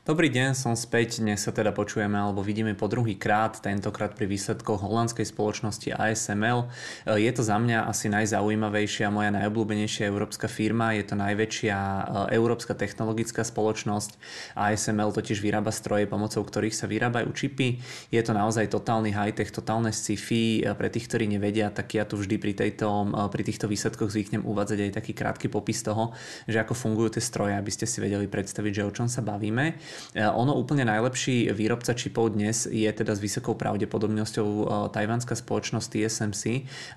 Dobrý deň, som späť. Dnes sa teda počujeme alebo vidíme po druhý krát, tentokrát pri výsledkoch holandskej spoločnosti ASML. Je to za mňa asi najzaujímavejšia, moja najobľúbenejšia európska firma. Je to najväčšia e, európska technologická spoločnosť. ASML totiž vyrába stroje, pomocou ktorých sa vyrábajú čipy. Je to naozaj totálny high-tech, totálne sci-fi. E, pre tých, ktorí nevedia, tak ja tu vždy pri, tejto, e, pri týchto výsledkoch zvyknem uvádzať aj taký krátky popis toho, že ako fungujú tie stroje, aby ste si vedeli predstaviť, že o čom sa bavíme. E, ono úplne najlepší výrobca čipov dnes je teda s vysokou pravdepodobnosťou e, tajvanská spoločnosť TSMC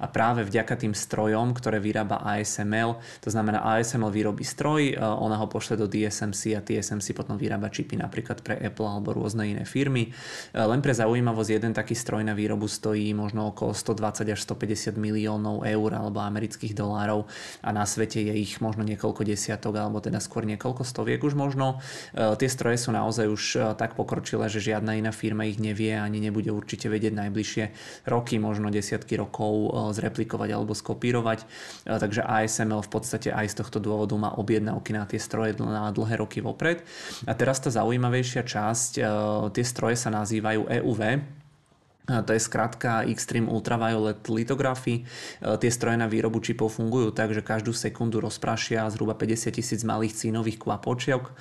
a práve vďaka tým strojom, ktoré vyrába ASML, to znamená ASML vyrobí stroj, e, ona ho pošle do TSMC a TSMC potom vyrába čipy napríklad pre Apple alebo rôzne iné firmy. Len pre zaujímavosť, jeden taký stroj na výrobu stojí možno okolo 120 až 150 miliónov eur alebo amerických dolárov a na svete je ich možno niekoľko desiatok alebo teda skôr niekoľko stoviek už možno. Tie stroje sú naozaj už e, tak pokročilé, že žiadna iná firma ich nevie ani nebude určite vedieť najbližšie roky, možno desiatky rokov e, zreplikovať alebo skopírovať. E, takže ASML v podstate aj z tohto dôvodu má objednávky na tie stroje na dlhé roky vopred. A teraz tá zaujímavejšia časť, tie stroje sa nazývajú EUV, to je skrátka Extreme Ultraviolet Lithography. E, tie stroje na výrobu čipov fungujú tak, že každú sekundu rozprášia zhruba 50 tisíc malých cínových kvapočiok, e,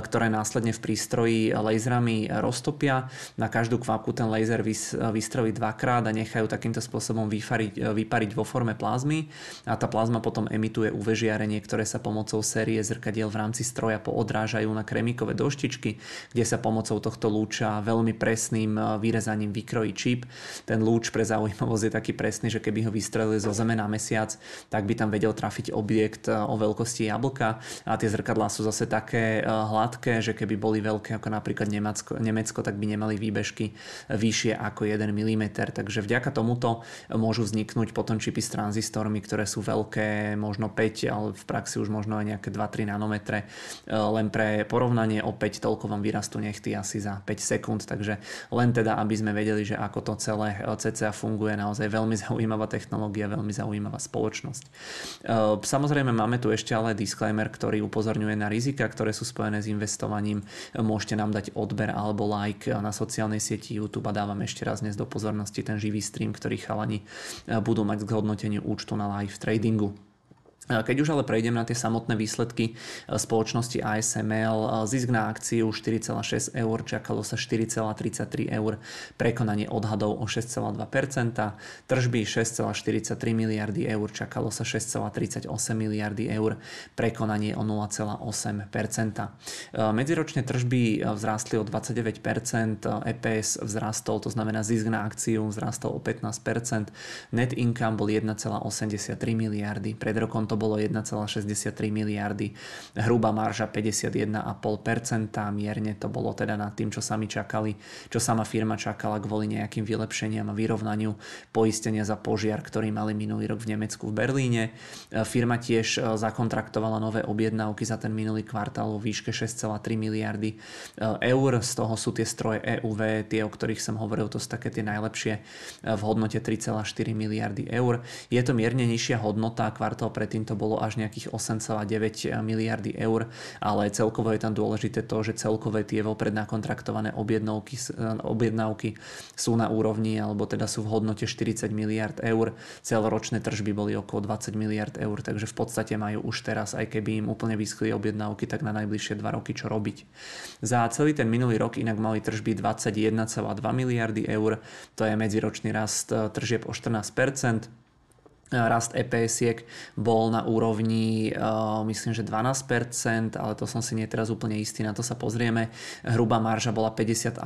ktoré následne v prístroji laserami roztopia. Na každú kvapku ten laser vystrelí dvakrát a nechajú takýmto spôsobom vypariť, e, vypariť vo forme plazmy a tá plazma potom emituje UV žiarenie, ktoré sa pomocou série zrkadiel v rámci stroja poodrážajú na kremíkové doštičky, kde sa pomocou tohto lúča veľmi presným vyrezaním vykrojí čip. Ten lúč pre zaujímavosť je taký presný, že keby ho vystrelili zo Zeme na mesiac, tak by tam vedel trafiť objekt e, o veľkosti jablka a tie zrkadlá sú zase také e, hladké, že keby boli veľké ako napríklad Nemecko, Nemecko tak by nemali výbežky vyššie ako 1 mm. Takže vďaka tomuto môžu vzniknúť potom čipy s tranzistormi, ktoré sú veľké, možno 5, ale v praxi už možno aj nejaké 2-3 nanometre. E, len pre porovnanie opäť toľko vám vyrastú nechty asi za 5 sekúnd, takže len teda, aby sme vedeli, že ako to celé CCA funguje. Naozaj veľmi zaujímavá technológia, veľmi zaujímavá spoločnosť. E, samozrejme máme tu ešte ale disclaimer, ktorý upozorňuje na rizika, ktoré sú spojené s investovaním. Môžete nám dať odber alebo like na sociálnej sieti YouTube a dávam ešte raz dnes do pozornosti ten živý stream, ktorý chalani budú mať k zhodnoteniu účtu na live tradingu. Keď už ale prejdem na tie samotné výsledky e, spoločnosti ASML, e, zisk na akciu 4,6 eur, čakalo sa 4,33 eur, prekonanie odhadov o 6,2%, tržby 6,43 miliardy eur, čakalo sa 6,38 miliardy eur, prekonanie o 0,8%. E, medziročne tržby vzrástli o 29%, EPS vzrastol, to znamená zisk na akciu vzrastol o 15%, net income bol 1,83 miliardy, pred rokom to to bolo 1,63 miliardy, hrubá marža 51,5%, mierne to bolo teda nad tým, čo sami čakali, čo sama firma čakala kvôli nejakým vylepšeniam a vyrovnaniu poistenia za požiar, ktorý mali minulý rok v Nemecku v Berlíne. Firma tiež e, zakontraktovala nové objednávky za ten minulý kvartál vo výške 6,3 miliardy e, eur, z toho sú tie stroje EUV, tie, o ktorých som hovoril, to sú také tie najlepšie e, v hodnote 3,4 miliardy eur. Je to mierne nižšia hodnota, kvartál predtým to bolo až nejakých 8,9 miliardy eur, ale celkovo je tam dôležité to, že celkové tie vopred nakontraktované objednávky, objednávky sú na úrovni, alebo teda sú v hodnote 40 miliard eur. Celoročné tržby boli okolo 20 miliard eur, takže v podstate majú už teraz, aj keby im úplne vyschli objednávky, tak na najbližšie 2 roky čo robiť. Za celý ten minulý rok inak mali tržby 21,2 miliardy eur, to je medziročný rast tržieb o 14%, rast EPS-iek bol na úrovni uh, myslím, že 12%, ale to som si nie teraz úplne istý, na to sa pozrieme. Hrubá marža bola 50,5%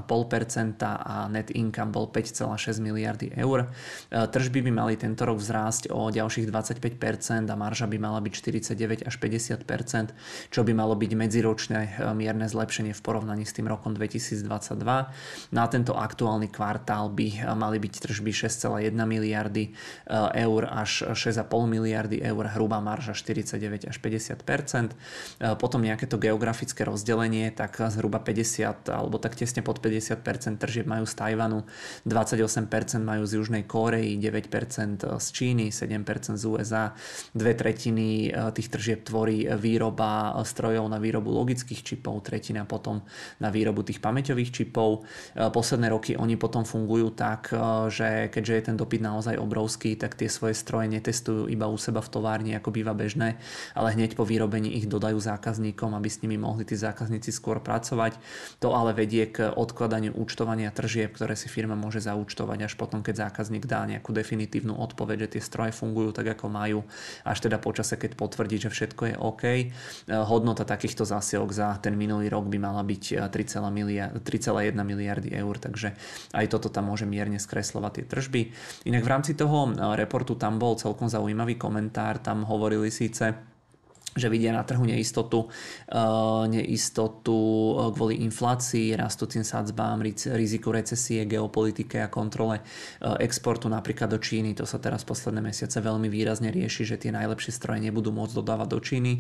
a net income bol 5,6 miliardy eur. Uh, tržby by mali tento rok vzrásť o ďalších 25% a marža by mala byť 49 až 50%, čo by malo byť medziročné uh, mierne zlepšenie v porovnaní s tým rokom 2022. Na tento aktuálny kvartál by mali byť tržby 6,1 miliardy eur až až 6,5 miliardy eur, hrubá marža 49 až 50% Potom nejaké to geografické rozdelenie, tak zhruba 50 alebo tak tesne pod 50 tržieb majú z Tajvanu, 28% majú z Južnej Kórei, 9% z Číny, 7% z USA, dve tretiny tých tržieb tvorí výroba strojov na výrobu logických čipov, tretina potom na výrobu tých pamäťových čipov. Posledné roky oni potom fungujú tak, že keďže je ten dopyt naozaj obrovský, tak tie svoje stroje netestujú iba u seba v továrni, ako býva bežné, ale hneď po výrobení ich dodajú zákazníkom, aby s nimi mohli tí zákazníci skôr pracovať. To ale vedie k odkladaniu účtovania tržieb, ktoré si firma môže zaúčtovať až potom, keď zákazník dá nejakú definitívnu odpoveď, že tie stroje fungujú tak, ako majú, až teda počase, keď potvrdí, že všetko je OK. Hodnota takýchto zásielok za ten minulý rok by mala byť 3,1 miliardy eur, takže aj toto tam môže mierne skreslovať tie tržby. Inak v rámci toho reportu tam bol celkom zaujímavý komentár, tam hovorili síce že vidia na trhu neistotu, uh, neistotu uh, kvôli inflácii, rastúcim sadzbám, riziku recesie, geopolitike a kontrole uh, exportu napríklad do Číny. To sa teraz posledné mesiace veľmi výrazne rieši, že tie najlepšie stroje nebudú môcť dodávať do Číny.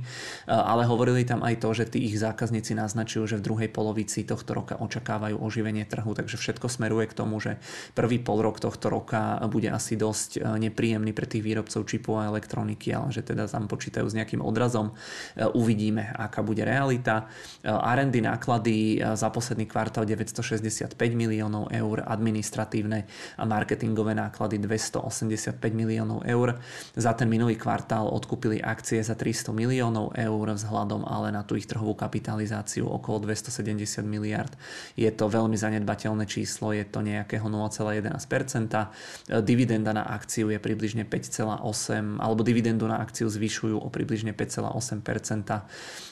Ale hovorili tam aj to, že tí ich zákazníci naznačujú, že v druhej polovici tohto roka očakávajú oživenie trhu, takže všetko smeruje k tomu, že prvý pol rok tohto roka bude asi dosť nepríjemný pre tých výrobcov čipov a elektroniky, ale že teda tam počítajú s nejakým odrazom časom e, uvidíme, aká bude realita. E, R&D náklady e, za posledný kvartál 965 miliónov eur, administratívne a marketingové náklady 285 miliónov eur. Za ten minulý kvartál odkúpili akcie za 300 miliónov eur vzhľadom ale na tú ich trhovú kapitalizáciu okolo 270 miliard. Je to veľmi zanedbateľné číslo, je to nejakého 0,11%. Dividenda na akciu je približne 5,8 alebo dividendu na akciu zvyšujú o približne 5,8 5,8%.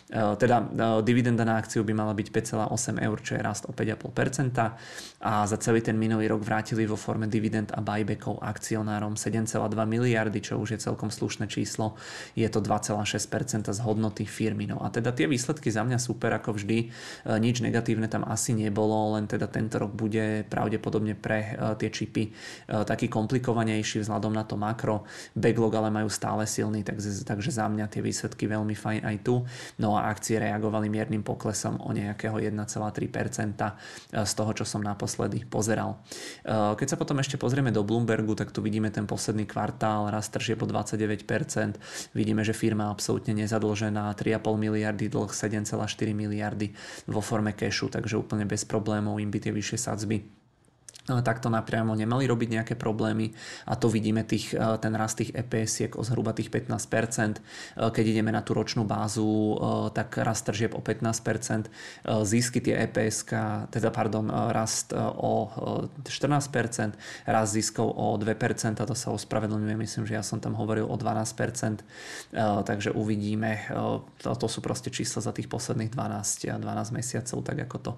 E, teda e, dividenda na akciu by mala byť 5,8 eur, čo je rast o 5,5% a za celý ten minulý rok vrátili vo forme dividend a buybackov akcionárom 7,2 miliardy, čo už je celkom slušné číslo. Je to 2,6% z hodnoty firmy. No a teda tie výsledky za mňa super ako vždy. E, nič negatívne tam asi nebolo, len teda tento rok bude pravdepodobne pre tie čipy taký komplikovanejší vzhľadom na to makro. Backlog ale majú stále silný, takže, takže za mňa tie výsledky veľmi fajn aj tu. No a akcie reagovali miernym poklesom o nejakého 1,3% z toho, čo som naposledy pozeral. Keď sa potom ešte pozrieme do Bloombergu, tak tu vidíme ten posledný kvartál, rast tržie po 29%. Vidíme, že firma absolútne nezadlžená, 3,5 miliardy dlh, 7,4 miliardy vo forme cashu, takže úplne bez problémov im by tie vyššie sadzby takto napriamo nemali robiť nejaké problémy a to vidíme tých, e, ten rast tých EPS o zhruba tých 15%. E, keď ideme na tú ročnú bázu, e, tak rast tržieb o 15%, zisky tie EPS, teda pardon, rast o 14%, rast ziskov o 2%, to sa ospravedlňuje, myslím, že ja som tam hovoril o 12%, takže uvidíme, to, sú proste čísla za tých posledných 12, 12 mesiacov, tak ako to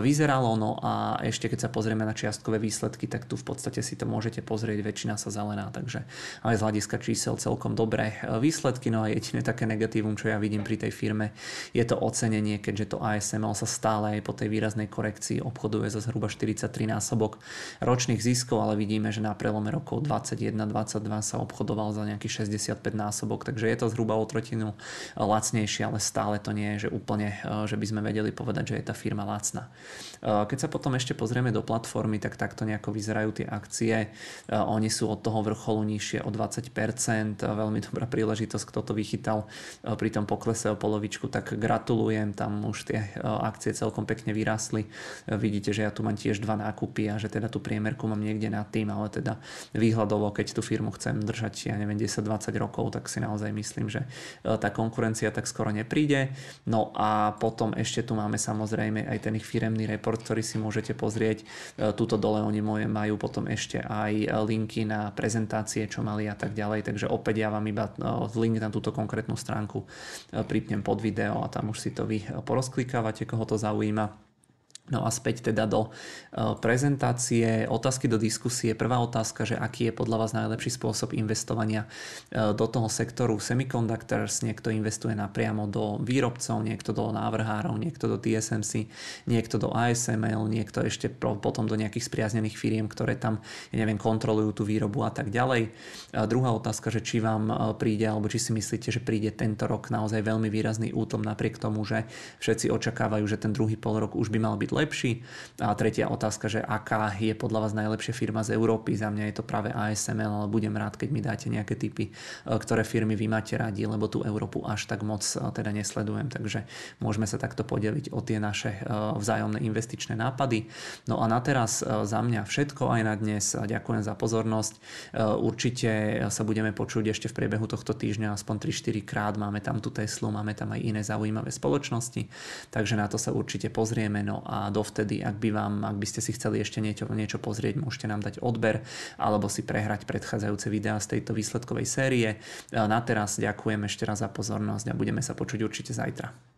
vyzeralo, no a ešte keď sa pozrieme na čiastkové výsledky, tak tu v podstate si to môžete pozrieť, väčšina sa zelená, takže aj z hľadiska čísel celkom dobré e, výsledky, no a jediné také negatívum, čo ja vidím pri tej firme, je to ocenenie, keďže to ASML sa stále aj po tej výraznej korekcii obchoduje za zhruba 43 násobok ročných ziskov, ale vidíme, že na prelome rokov 21-22 sa obchodoval za nejaký 65 násobok, takže je to zhruba o trotinu lacnejšie, ale stále to nie je, že úplne, e, že by sme vedeli povedať, že je tá firma lacná. E, keď sa potom ešte pozrieme do platformy, firmy, tak takto nejako vyzerajú tie akcie. E, oni sú od toho vrcholu nižšie o 20%. Veľmi dobrá príležitosť, kto to vychytal e, pri tom poklese o polovičku, tak gratulujem. Tam už tie e, akcie celkom pekne vyrastli. Vidíte, že ja tu mám tiež dva nákupy a že teda tú priemerku mám niekde nad tým, ale teda výhľadovo, keď tú firmu chcem držať, ja neviem, 10-20 rokov, tak si naozaj myslím, že tá konkurencia tak skoro nepríde. No a potom ešte tu máme samozrejme aj ten ich firemný report, ktorý si môžete pozrieť. Tu tuto dole oni moje majú potom ešte aj linky na prezentácie, čo mali a tak ďalej, takže opäť ja vám iba no, link na túto konkrétnu stránku e, pripnem pod video a tam už si to vy porozklikávate, koho to zaujíma. No a späť teda do e, prezentácie, otázky do diskusie. Prvá otázka, že aký je podľa vás najlepší spôsob investovania e, do toho sektoru semiconductors. Niekto investuje napriamo do výrobcov, niekto do návrhárov, niekto do TSMC, niekto do ASML, niekto ešte potom do nejakých spriaznených firiem, ktoré tam, ja neviem, kontrolujú tú výrobu a tak ďalej. A druhá otázka, že či vám e, príde, alebo či si myslíte, že príde tento rok naozaj veľmi výrazný útom napriek tomu, že všetci očakávajú, že ten druhý pol rok už by mal byť lepší. A tretia otázka, že aká je podľa vás najlepšia firma z Európy. Za mňa je to práve ASML, ale budem rád, keď mi dáte nejaké typy, e, ktoré firmy vy máte radi, lebo tú Európu až tak moc e, teda nesledujem. Takže môžeme sa takto podeliť o tie naše e, vzájomné investičné nápady. No a na teraz za mňa všetko aj na dnes. Ďakujem za pozornosť. Určite sa budeme počuť ešte v priebehu tohto týždňa aspoň 3-4 krát. Máme tam tú Teslu, máme tam aj iné zaujímavé spoločnosti, takže na to sa určite pozrieme. No a dovtedy, ak by vám, ak by ste si chceli ešte niečo, niečo pozrieť, môžete nám dať odber alebo si prehrať predchádzajúce videá z tejto výsledkovej série. Na teraz ďakujem ešte raz za pozornosť a budeme sa počuť určite zajtra.